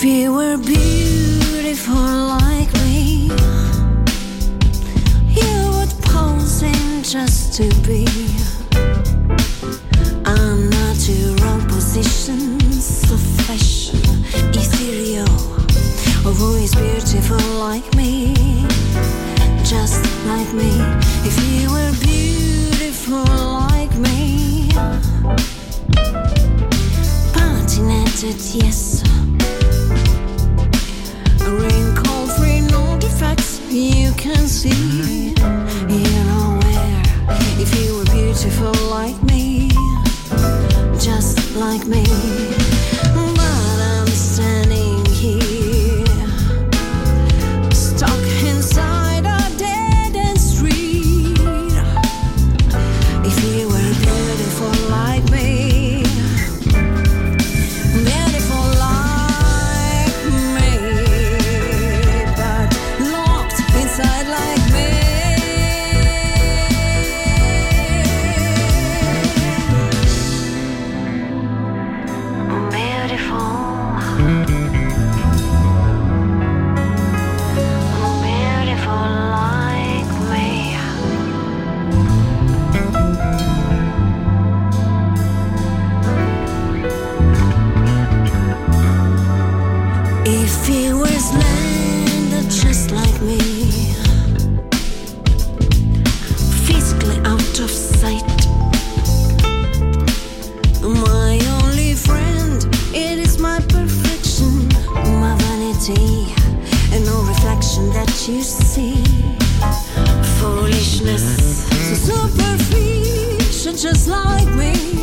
If you were beautiful like me, you would pose in just to be. Fashion, ethereal. Beautiful like me? Just like me. If you were beautiful like me, yes. see. and no reflection that you see. Foolishness, so superficial, just like me.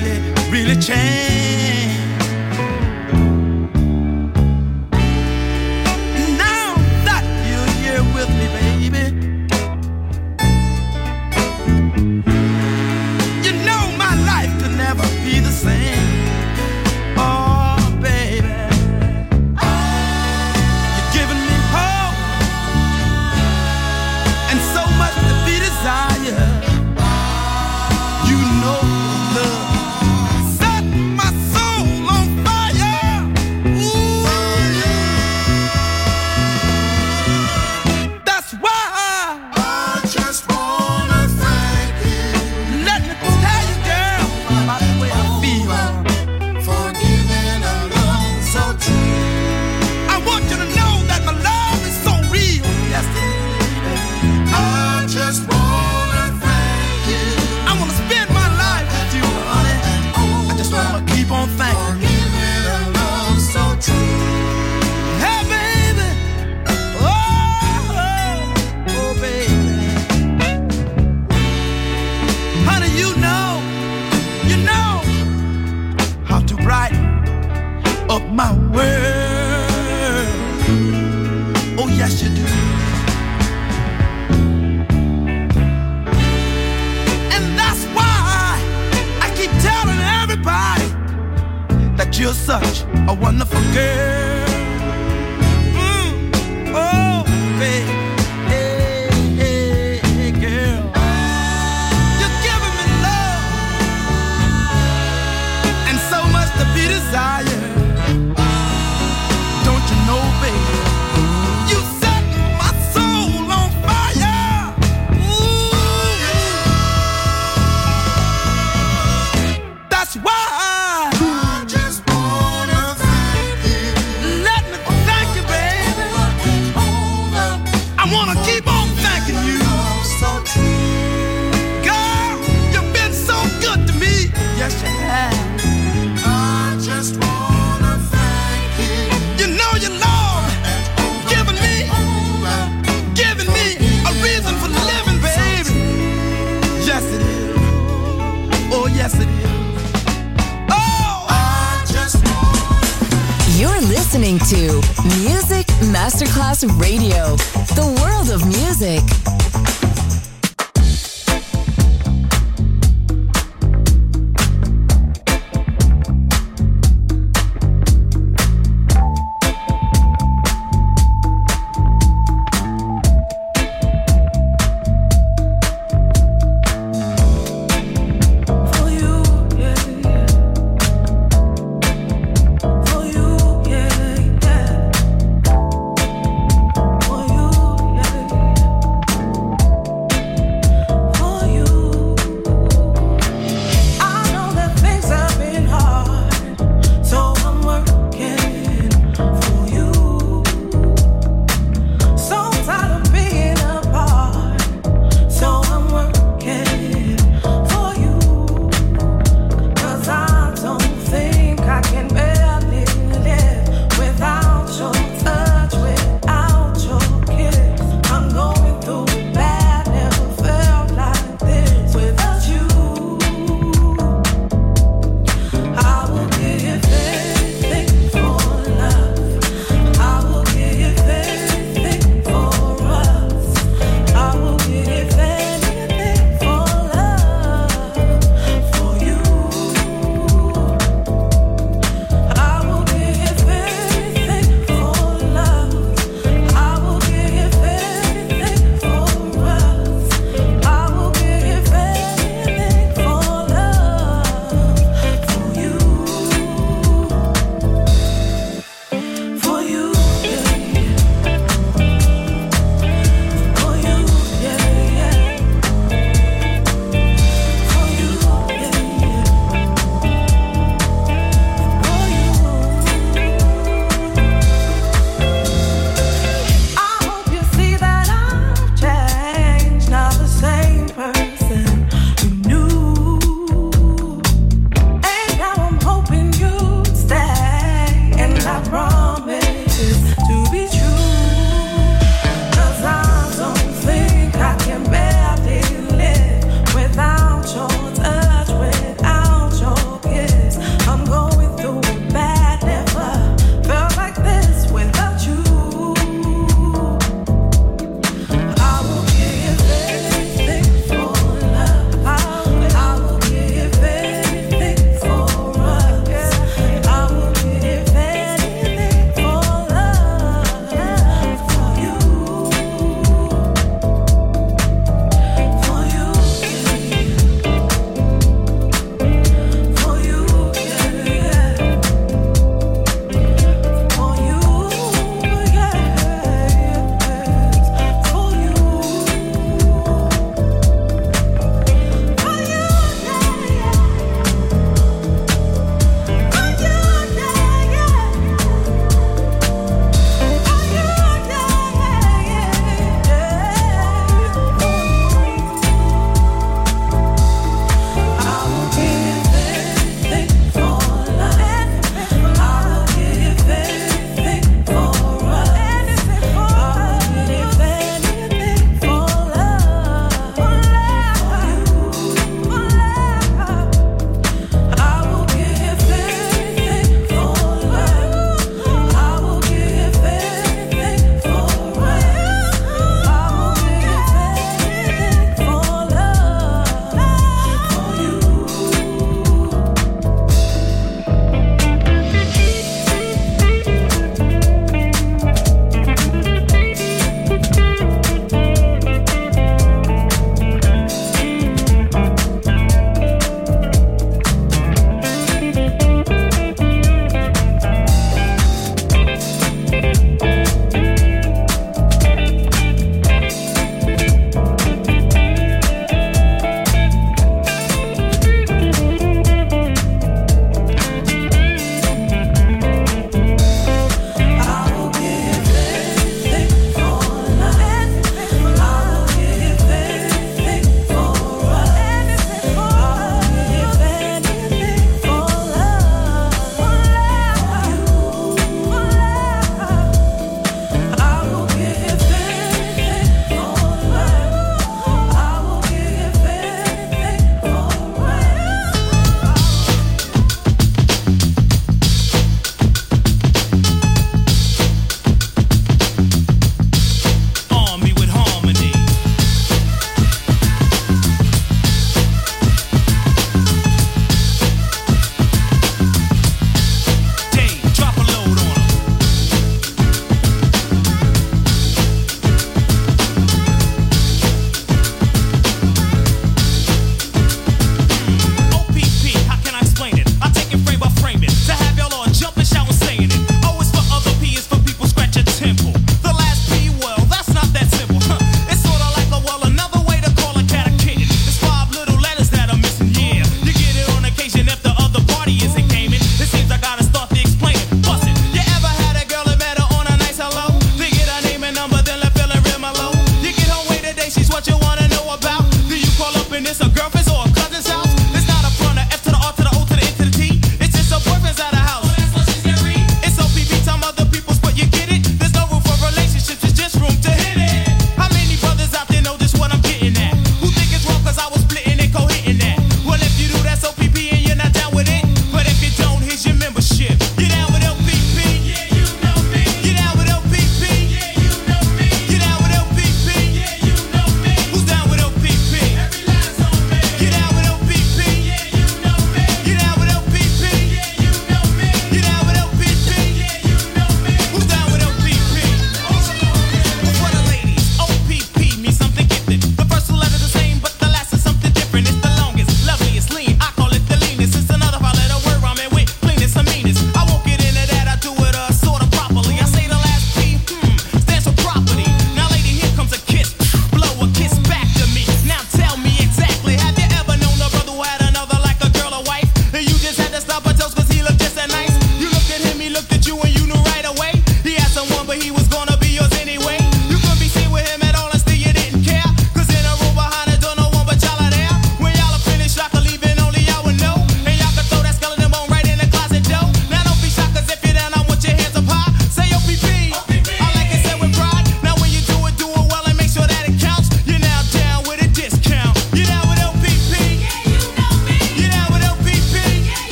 really, really changed.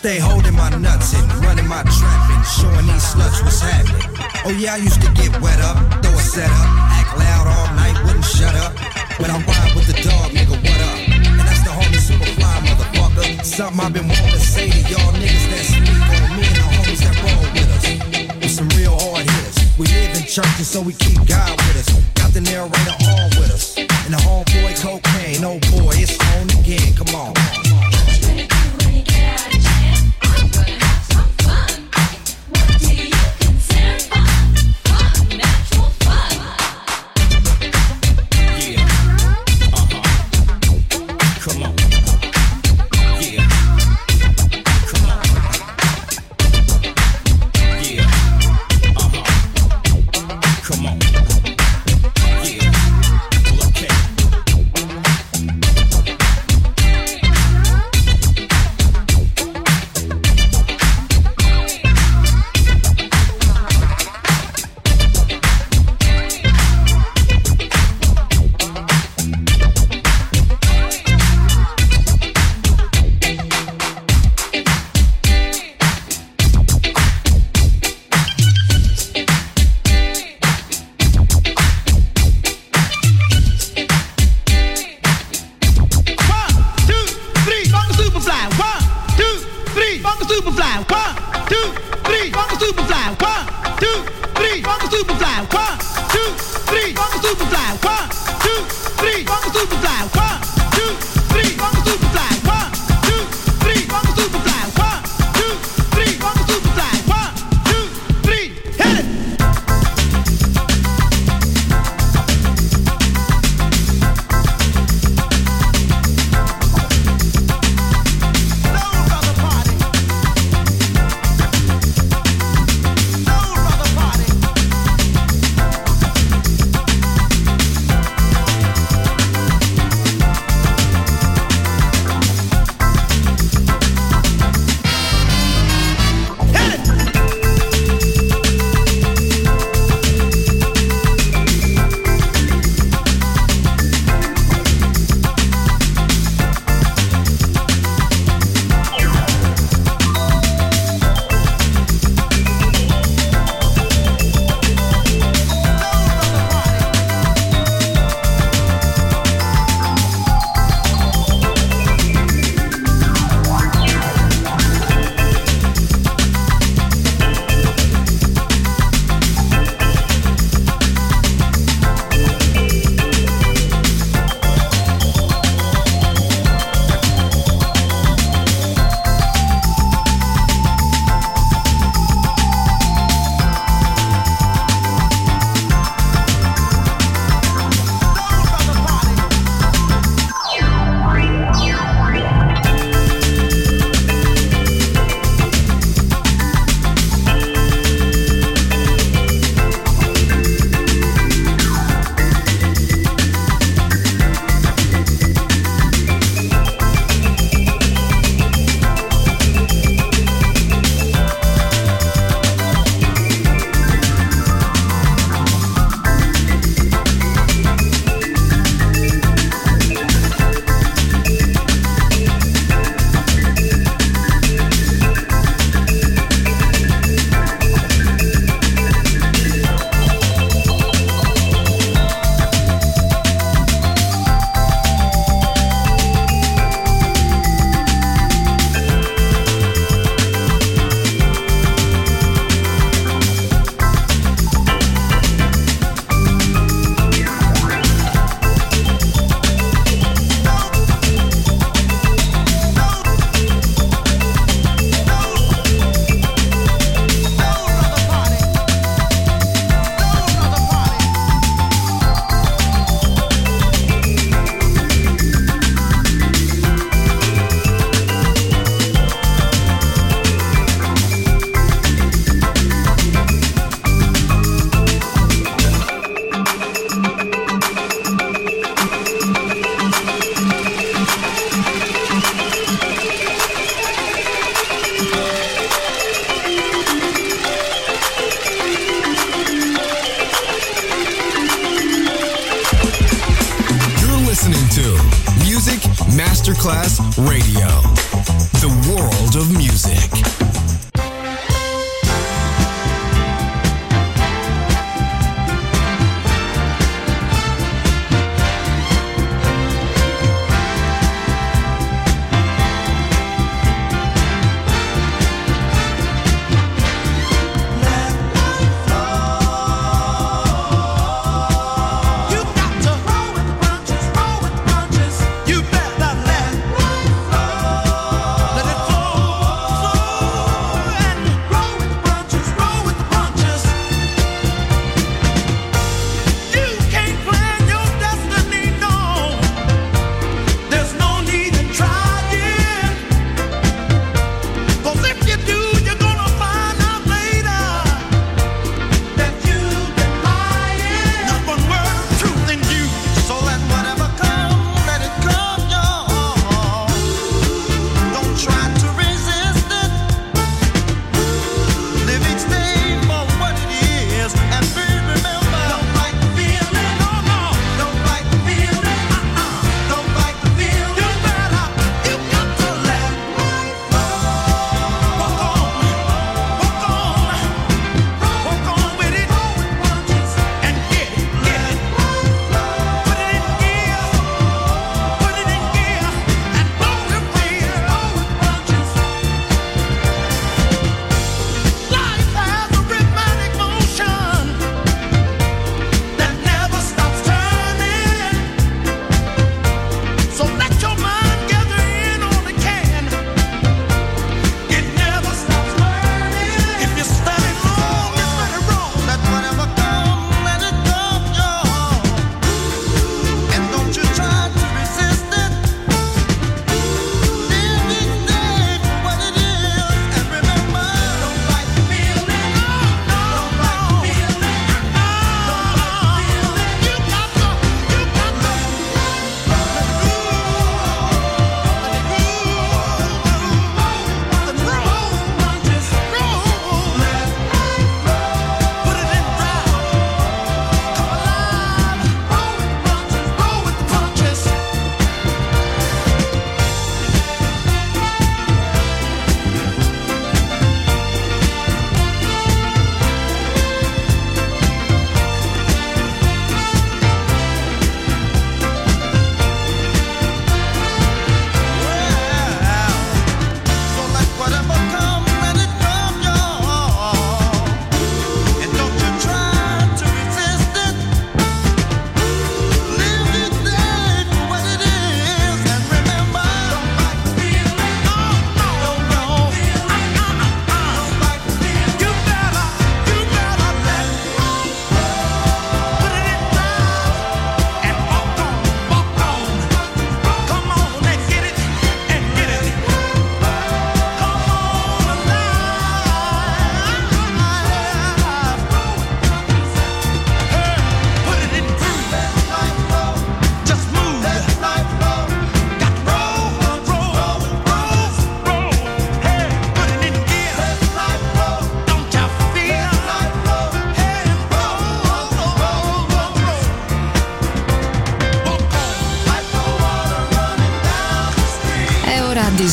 Stay holding my nuts and running my trap and showing these sluts what's happening. Oh yeah, I used to get wet up, throw a set up, act loud all night, wouldn't shut up. But I'm riding with the dog, nigga, what up? And that's the homie superfly motherfucker. Something I've been wanting to say to y'all niggas that sleep on me and the homies that roll with us. We some real hard hitters. We live in churches, so we keep God with us. Got the narrator on with us. And the homeboy cocaine, oh boy, it's on again. Come on. Come on.